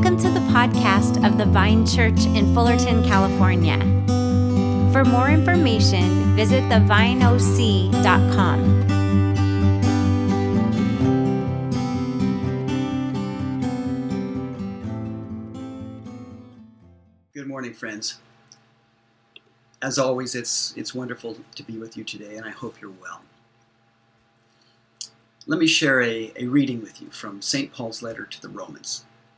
Welcome to the podcast of the Vine Church in Fullerton, California. For more information, visit thevineoc.com. Good morning, friends. As always, it's, it's wonderful to be with you today, and I hope you're well. Let me share a, a reading with you from St. Paul's letter to the Romans,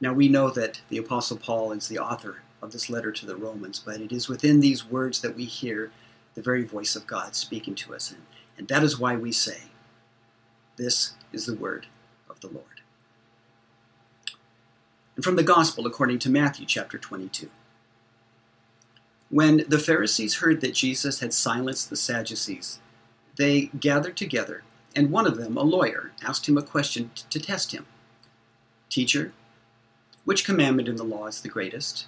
Now we know that the Apostle Paul is the author of this letter to the Romans, but it is within these words that we hear the very voice of God speaking to us. And, and that is why we say, This is the word of the Lord. And from the Gospel according to Matthew chapter 22. When the Pharisees heard that Jesus had silenced the Sadducees, they gathered together, and one of them, a lawyer, asked him a question to test him Teacher, which commandment in the law is the greatest?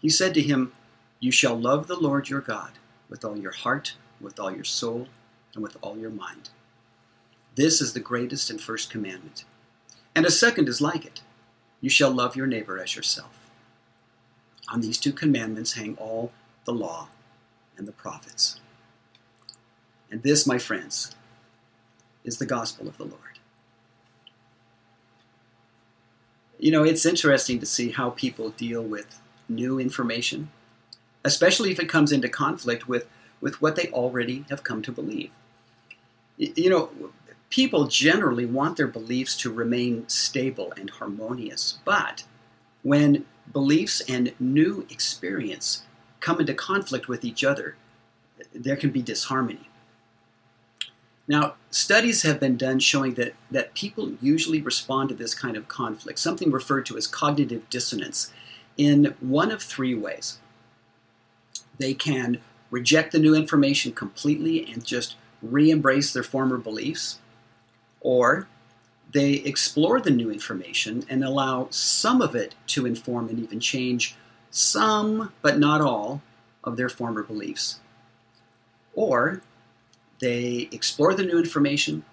He said to him, You shall love the Lord your God with all your heart, with all your soul, and with all your mind. This is the greatest and first commandment. And a second is like it You shall love your neighbor as yourself. On these two commandments hang all the law and the prophets. And this, my friends, is the gospel of the Lord. You know, it's interesting to see how people deal with new information, especially if it comes into conflict with, with what they already have come to believe. You know, people generally want their beliefs to remain stable and harmonious, but when beliefs and new experience come into conflict with each other, there can be disharmony. Now, studies have been done showing that, that people usually respond to this kind of conflict, something referred to as cognitive dissonance, in one of three ways. They can reject the new information completely and just re embrace their former beliefs, or they explore the new information and allow some of it to inform and even change some, but not all, of their former beliefs. Or they explore the new information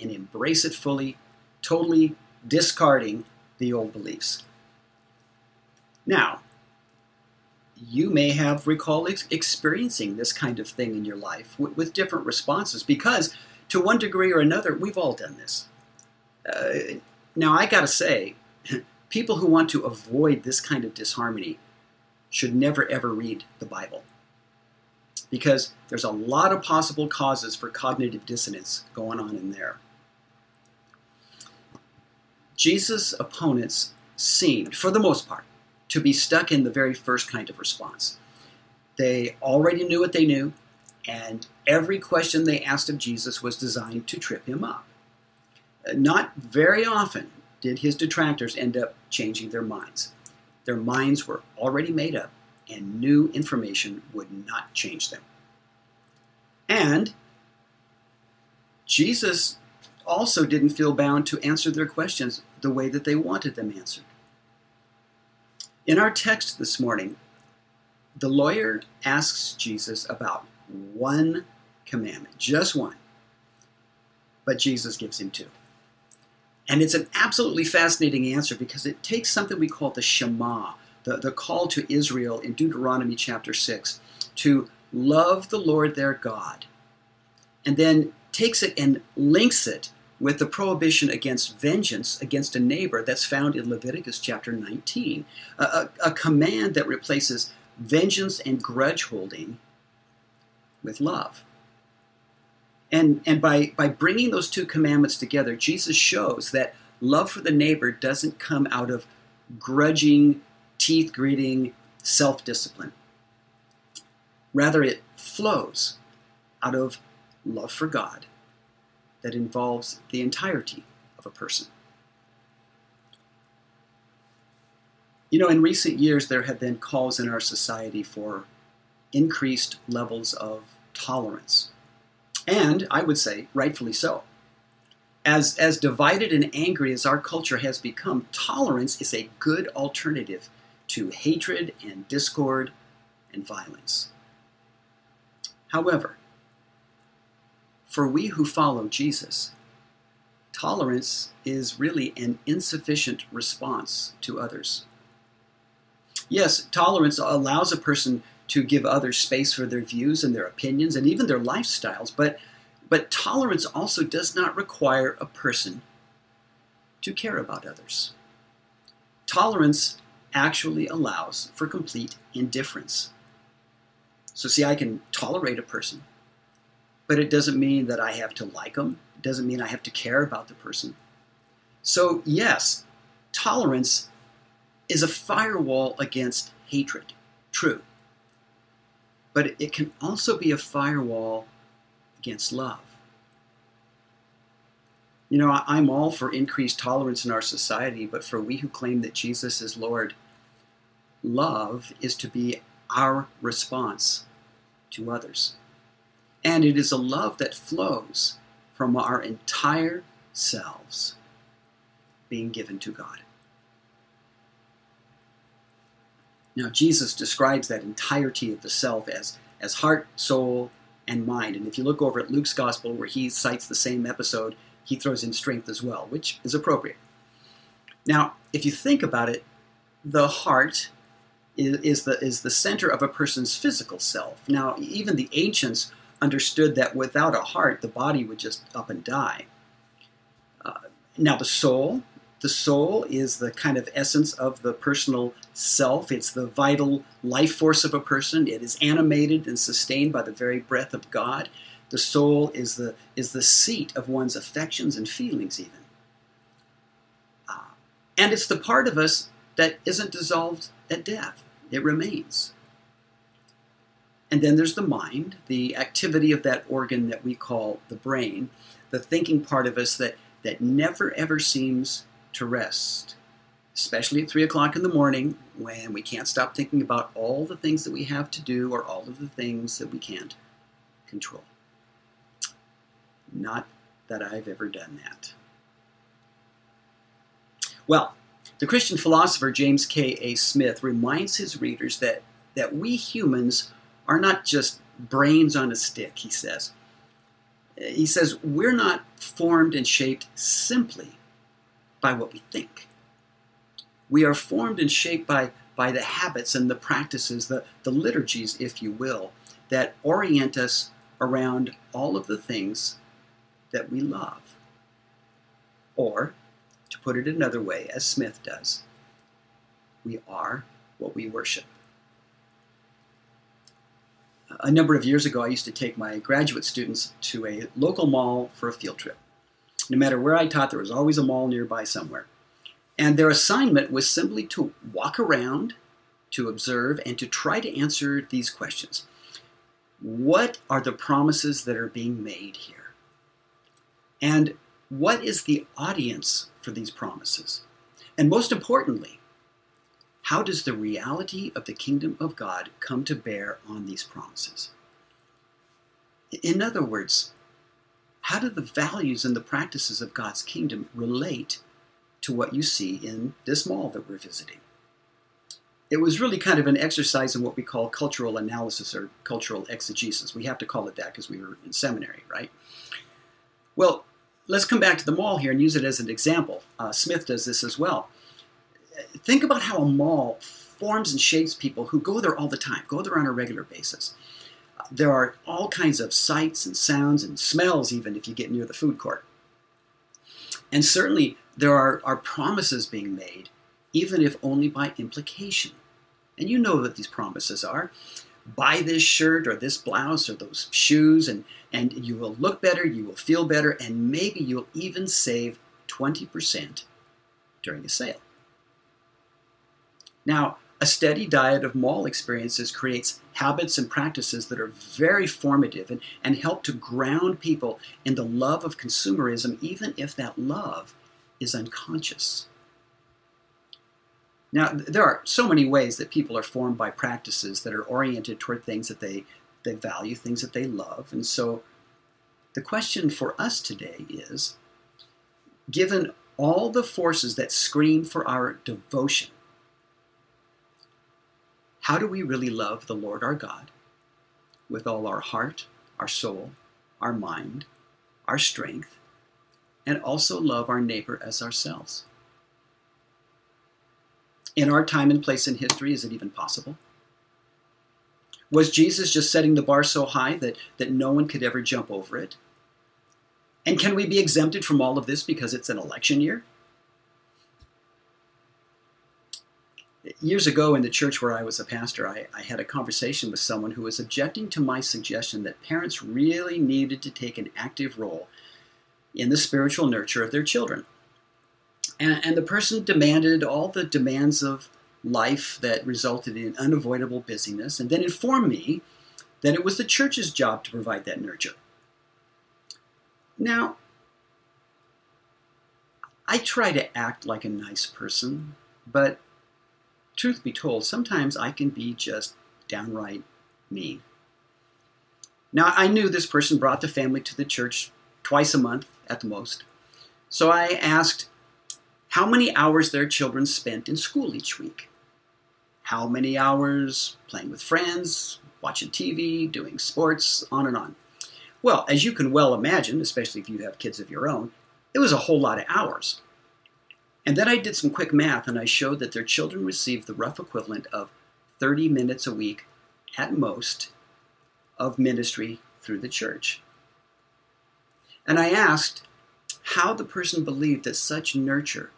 and embrace it fully, totally discarding the old beliefs. Now, you may have recalled ex- experiencing this kind of thing in your life with, with different responses because, to one degree or another, we've all done this. Uh, now, I gotta say, people who want to avoid this kind of disharmony should never ever read the Bible because there's a lot of possible causes for cognitive dissonance going on in there. Jesus' opponents seemed, for the most part, to be stuck in the very first kind of response. They already knew what they knew, and every question they asked of Jesus was designed to trip him up. Not very often did his detractors end up changing their minds. Their minds were already made up, and new information would not change them. And Jesus also didn't feel bound to answer their questions the way that they wanted them answered. In our text this morning, the lawyer asks Jesus about one commandment, just one, but Jesus gives him two. And it's an absolutely fascinating answer because it takes something we call the Shema, the, the call to Israel in Deuteronomy chapter 6, to love the Lord their God, and then takes it and links it with the prohibition against vengeance against a neighbor that's found in Leviticus chapter 19, a, a, a command that replaces vengeance and grudge holding with love. And, and by, by bringing those two commandments together, Jesus shows that love for the neighbor doesn't come out of grudging, teeth gritting self discipline. Rather, it flows out of love for God that involves the entirety of a person. You know, in recent years, there have been calls in our society for increased levels of tolerance. And I would say, rightfully so. As, as divided and angry as our culture has become, tolerance is a good alternative to hatred and discord and violence. However, for we who follow Jesus, tolerance is really an insufficient response to others. Yes, tolerance allows a person to give others space for their views and their opinions and even their lifestyles, but, but tolerance also does not require a person to care about others. Tolerance actually allows for complete indifference. So, see, I can tolerate a person, but it doesn't mean that I have to like them. It doesn't mean I have to care about the person. So, yes, tolerance is a firewall against hatred. True but it can also be a firewall against love. You know, I'm all for increased tolerance in our society, but for we who claim that Jesus is Lord, love is to be our response to others. And it is a love that flows from our entire selves being given to God. Now, Jesus describes that entirety of the self as, as heart, soul, and mind. And if you look over at Luke's gospel, where he cites the same episode, he throws in strength as well, which is appropriate. Now, if you think about it, the heart is, the, is the center of a person's physical self. Now, even the ancients understood that without a heart, the body would just up and die. Uh, now, the soul the soul is the kind of essence of the personal self. It's the vital life force of a person. It is animated and sustained by the very breath of God. The soul is the, is the seat of one's affections and feelings, even. Uh, and it's the part of us that isn't dissolved at death, it remains. And then there's the mind, the activity of that organ that we call the brain, the thinking part of us that, that never ever seems to rest, especially at 3 o'clock in the morning when we can't stop thinking about all the things that we have to do or all of the things that we can't control. Not that I've ever done that. Well, the Christian philosopher James K. A. Smith reminds his readers that, that we humans are not just brains on a stick, he says. He says, we're not formed and shaped simply by what we think. We are formed and shaped by, by the habits and the practices, the, the liturgies, if you will, that orient us around all of the things that we love. Or, to put it another way, as Smith does, we are what we worship. A number of years ago, I used to take my graduate students to a local mall for a field trip. No matter where I taught, there was always a mall nearby somewhere. And their assignment was simply to walk around, to observe, and to try to answer these questions. What are the promises that are being made here? And what is the audience for these promises? And most importantly, how does the reality of the kingdom of God come to bear on these promises? In other words, how do the values and the practices of God's kingdom relate to what you see in this mall that we're visiting? It was really kind of an exercise in what we call cultural analysis or cultural exegesis. We have to call it that because we were in seminary, right? Well, let's come back to the mall here and use it as an example. Uh, Smith does this as well. Think about how a mall forms and shapes people who go there all the time, go there on a regular basis there are all kinds of sights and sounds and smells, even if you get near the food court. And certainly there are, are promises being made, even if only by implication. And you know what these promises are buy this shirt or this blouse or those shoes, and, and you will look better, you will feel better, and maybe you'll even save 20% during a sale. Now, a steady diet of mall experiences creates habits and practices that are very formative and, and help to ground people in the love of consumerism, even if that love is unconscious. Now, there are so many ways that people are formed by practices that are oriented toward things that they, they value, things that they love. And so the question for us today is given all the forces that scream for our devotion, how do we really love the Lord our God with all our heart, our soul, our mind, our strength, and also love our neighbor as ourselves? In our time and place in history, is it even possible? Was Jesus just setting the bar so high that, that no one could ever jump over it? And can we be exempted from all of this because it's an election year? Years ago in the church where I was a pastor, I, I, had a conversation with someone who was objecting to my suggestion that parents really needed to take an active role in the spiritual nurture of their children. And, and the person demanded all the demands of life that resulted in unavoidable busyness, and then informed me that it was the church's job to provide that nurture. Now, I try to act like a nice person, but truth be told, sometimes I can be just downright mean. Now, I knew this person brought the family to the church twice a month at the most. So I asked how many hours their children spent in school each week, how many hours playing with friends, watching TV, doing sports, on and on. Well, as you can well imagine, especially if you have kids of your own, it was a whole lot of hours. And then I did some quick math and I showed that their children received the rough equivalent of 30 minutes a week at most of ministry through the church. And I asked how the person believed that such nurture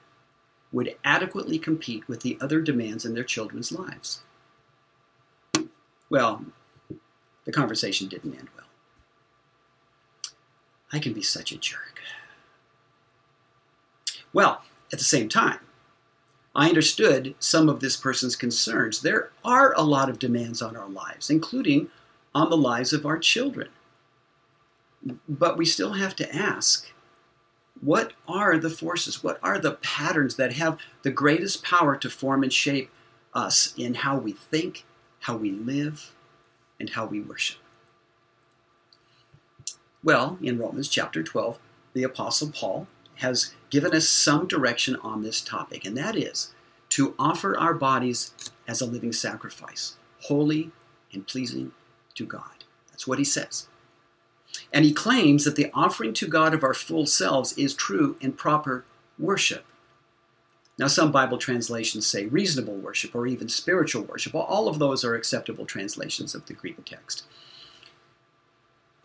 would adequately compete with the other demands in their children's lives. Well, the conversation didn't end well. I can be such a jerk. Well, at the same time, I understood some of this person's concerns. There are a lot of demands on our lives, including on the lives of our children. But we still have to ask what are the forces, what are the patterns that have the greatest power to form and shape us in how we think, how we live, and how we worship? Well, in Romans chapter 12, the Apostle Paul has given us some direction on this topic, and that is to offer our bodies as a living sacrifice, holy and pleasing to God. That's what he says. And he claims that the offering to God of our full selves is true and proper worship. Now, some Bible translations say reasonable worship or even spiritual worship. All of those are acceptable translations of the Greek text.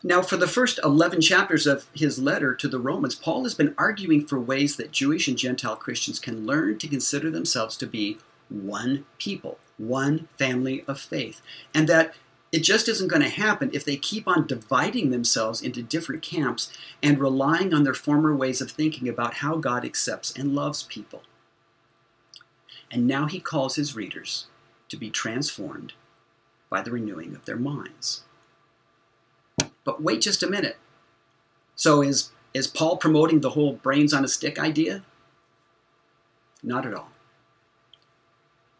Now, for the first 11 chapters of his letter to the Romans, Paul has been arguing for ways that Jewish and Gentile Christians can learn to consider themselves to be one people, one family of faith, and that it just isn't going to happen if they keep on dividing themselves into different camps and relying on their former ways of thinking about how God accepts and loves people. And now he calls his readers to be transformed by the renewing of their minds. But wait just a minute. So is, is Paul promoting the whole brains on a stick idea? Not at all.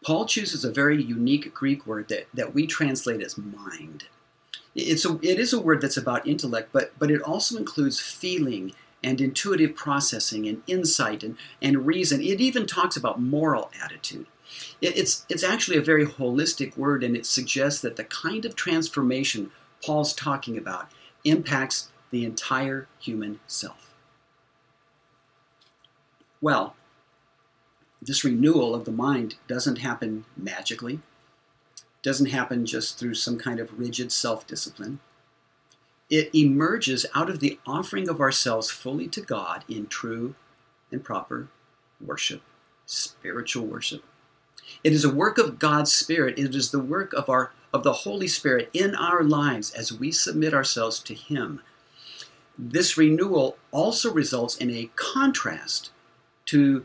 Paul chooses a very unique Greek word that, that we translate as mind. It's a, it is a word that's about intellect, but, but it also includes feeling and intuitive processing and insight and, and reason. It even talks about moral attitude. It, it's, it's actually a very holistic word, and it suggests that the kind of transformation Paul's talking about impacts the entire human self. Well, this renewal of the mind doesn't happen magically, doesn't happen just through some kind of rigid self discipline. It emerges out of the offering of ourselves fully to God in true and proper worship, spiritual worship. It is a work of God's Spirit. It is the work of our of the Holy Spirit in our lives as we submit ourselves to Him. This renewal also results in a contrast to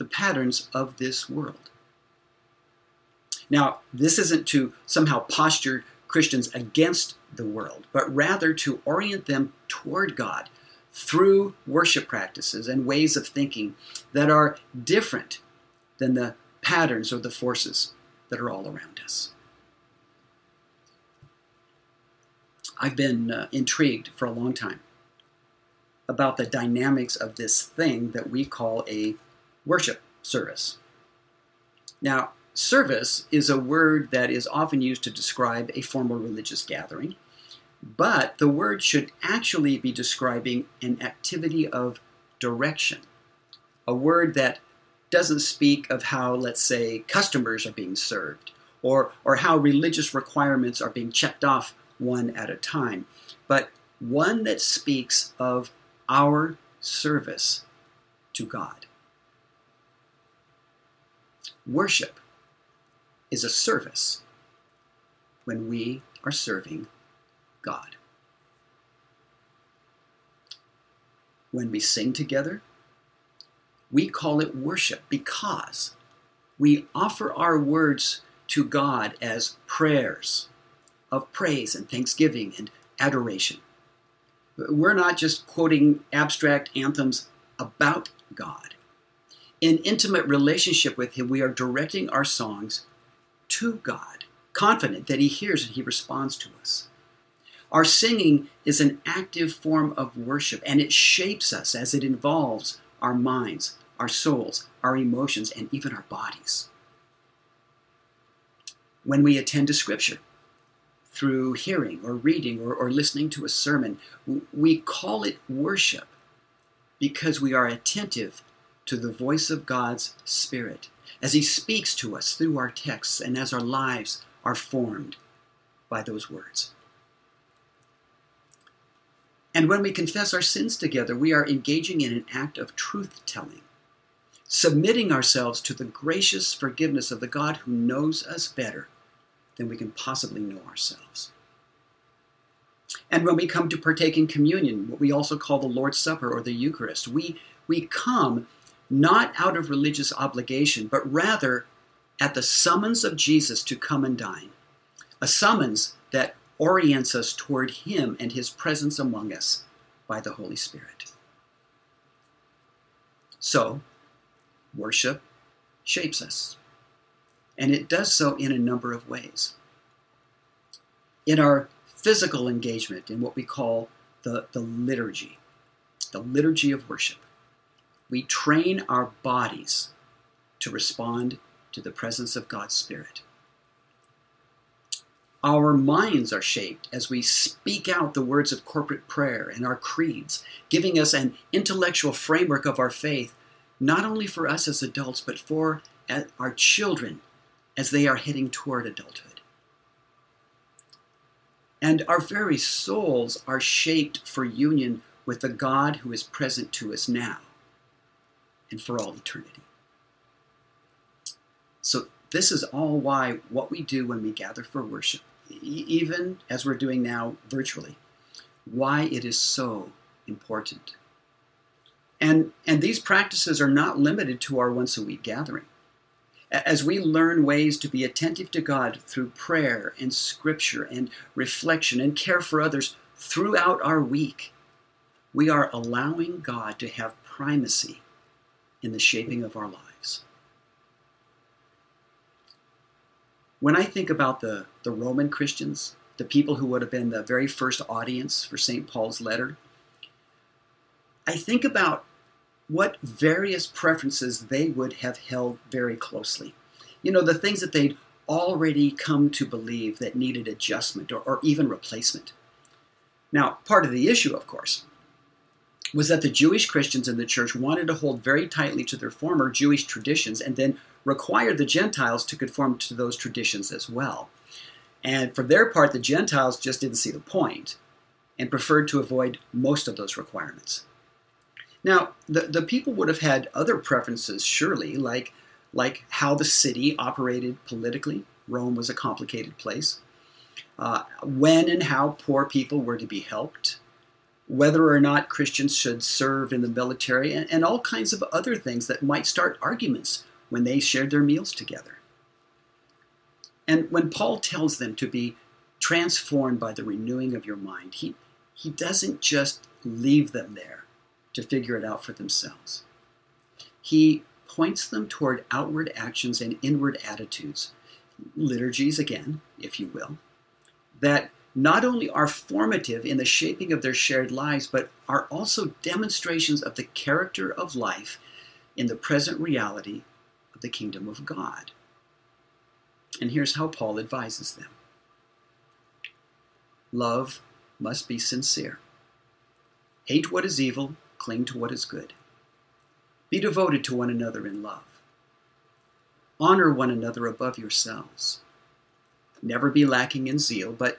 the patterns of this world. Now, this isn't to somehow posture Christians against the world, but rather to orient them toward God through worship practices and ways of thinking that are different than the patterns or the forces that are all around us. I've been uh, intrigued for a long time about the dynamics of this thing that we call a worship service. Now, service is a word that is often used to describe a formal religious gathering, but the word should actually be describing an activity of direction, a word that doesn't speak of how, let's say, customers are being served or, or how religious requirements are being checked off one at a time, but one that speaks of our service to God. Worship is a service when we are serving God. When we sing together, we call it worship because we offer our words to God as prayers of praise and thanksgiving and adoration. We're not just quoting abstract anthems about God. In intimate relationship with Him, we are directing our songs to God, confident that He hears and He responds to us. Our singing is an active form of worship, and it shapes us as it involves our minds, our souls, our emotions, and even our bodies. When we attend to Scripture, through hearing or reading or, or listening to a sermon, we call it worship because we are attentive to the voice of God's Spirit as He speaks to us through our texts and as our lives are formed by those words. And when we confess our sins together, we are engaging in an act of truth telling, submitting ourselves to the gracious forgiveness of the God who knows us better than we can possibly know ourselves. And when we come to partake in communion, what we also call the Lord's Supper or the Eucharist, we, we come not out of religious obligation, but rather at the summons of Jesus to come and dine, a summons that orients us toward Him and His presence among us by the Holy Spirit. So, worship shapes us, and it does so in a number of ways. In our physical engagement, in what we call the, the liturgy, the liturgy of worship, we train our bodies to respond to the presence of God's Spirit. Our minds are shaped as we speak out the words of corporate prayer and our creeds, giving us an intellectual framework of our faith, not only for us as adults, but for our children as they are heading toward adulthood. And our very souls are shaped for union with the God who is present to us now and for all eternity. So, this is all why what we do when we gather for worship even as we're doing now virtually, why it is so important. And, and these practices are not limited to our once a week gathering. As we learn ways to be attentive to God through prayer and scripture and reflection and care for others throughout our week, we are allowing God to have primacy in the shaping of our lives. When I think about the, the Roman Christians, the people who would have been the very first audience for St. Paul's letter, I think about what various preferences they would have held very closely. You know, the things that they'd already come to believe that needed adjustment or, or even replacement. Now, part of the issue, of course, was that the Jewish Christians in the church wanted to hold very tightly to their former Jewish traditions and then required the Gentiles to conform to those traditions as well. And for their part, the Gentiles just didn't see the point and preferred to avoid most of those requirements. Now, the, the people would have had other preferences, surely, like, like how the city operated politically. Rome was a complicated place. Uh, when and how poor people were to be helped, whether or not Christians should serve in the military, and, and all kinds of other things that might start arguments when they shared their meals together. And when Paul tells them to be transformed by the renewing of your mind, he, he doesn't just leave them there to figure it out for themselves. He points them toward outward actions and inward attitudes, liturgies again, if you will, that not only are formative in the shaping of their shared lives, but are also demonstrations of the character of life in the present reality of the kingdom of God. And here's how Paul advises them Love must be sincere. Hate what is evil, cling to what is good. Be devoted to one another in love. Honor one another above yourselves. Never be lacking in zeal, but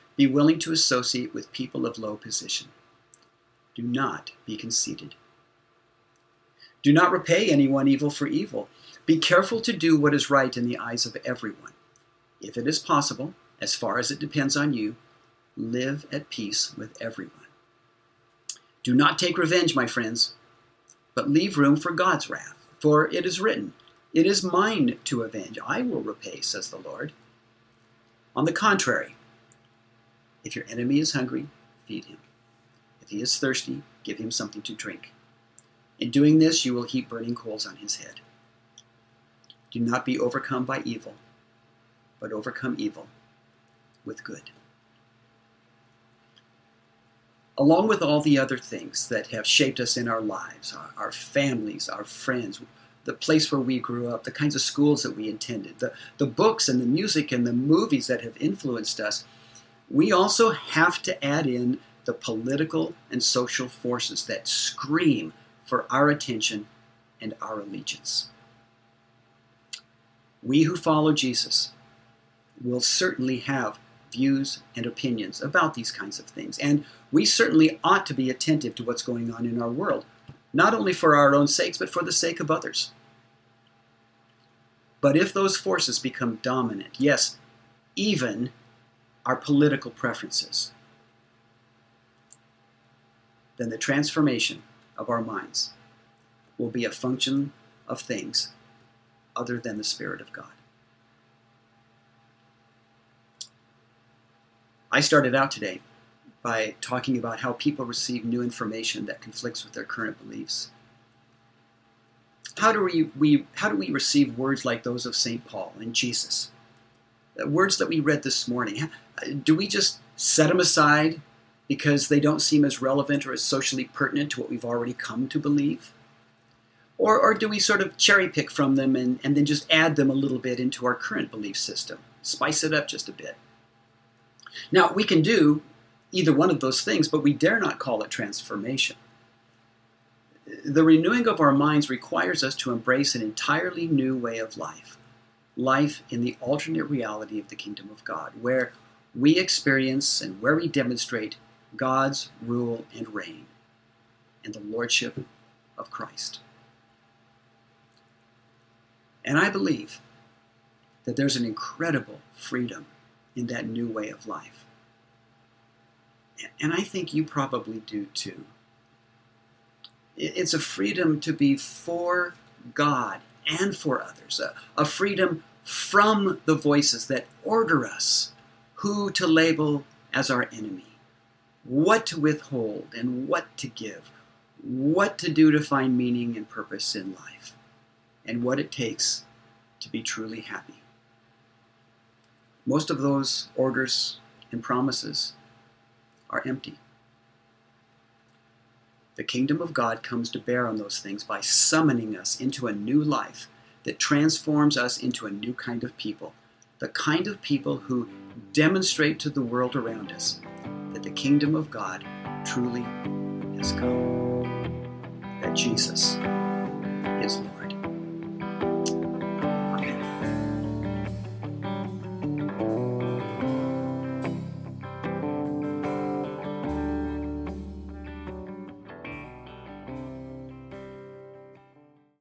be willing to associate with people of low position. Do not be conceited. Do not repay anyone evil for evil. Be careful to do what is right in the eyes of everyone. If it is possible, as far as it depends on you, live at peace with everyone. Do not take revenge, my friends, but leave room for God's wrath. For it is written, It is mine to avenge. I will repay, says the Lord. On the contrary, if your enemy is hungry, feed him. If he is thirsty, give him something to drink. In doing this, you will heap burning coals on his head. Do not be overcome by evil, but overcome evil with good. Along with all the other things that have shaped us in our lives, our, our families, our friends, the place where we grew up, the kinds of schools that we attended, the, the books and the music and the movies that have influenced us, we also have to add in the political and social forces that scream for our attention and our allegiance. We who follow Jesus will certainly have views and opinions about these kinds of things, and we certainly ought to be attentive to what's going on in our world, not only for our own sakes, but for the sake of others. But if those forces become dominant, yes, even our political preferences, then the transformation of our minds will be a function of things other than the Spirit of God. I started out today by talking about how people receive new information that conflicts with their current beliefs. How do we, we, how do we receive words like those of St. Paul and Jesus? Words that we read this morning, do we just set them aside because they don't seem as relevant or as socially pertinent to what we've already come to believe? Or, or do we sort of cherry pick from them and, and then just add them a little bit into our current belief system, spice it up just a bit? Now, we can do either one of those things, but we dare not call it transformation. The renewing of our minds requires us to embrace an entirely new way of life life in the alternate reality of the kingdom of God, where we experience and where we demonstrate God's rule and reign and the lordship of Christ. And I believe that there's an incredible freedom in that new way of life. And I think you probably do too. It's a freedom to be for God and for others, a, a freedom from the voices that order us who to label as our enemy, what to withhold and what to give, what to do to find meaning and purpose in life, and what it takes to be truly happy. Most of those orders and promises are empty. The kingdom of God comes to bear on those things by summoning us into a new life that transforms us into a new kind of people, the kind of people who demonstrate to the world around us that the kingdom of God truly has come, that Jesus is Lord.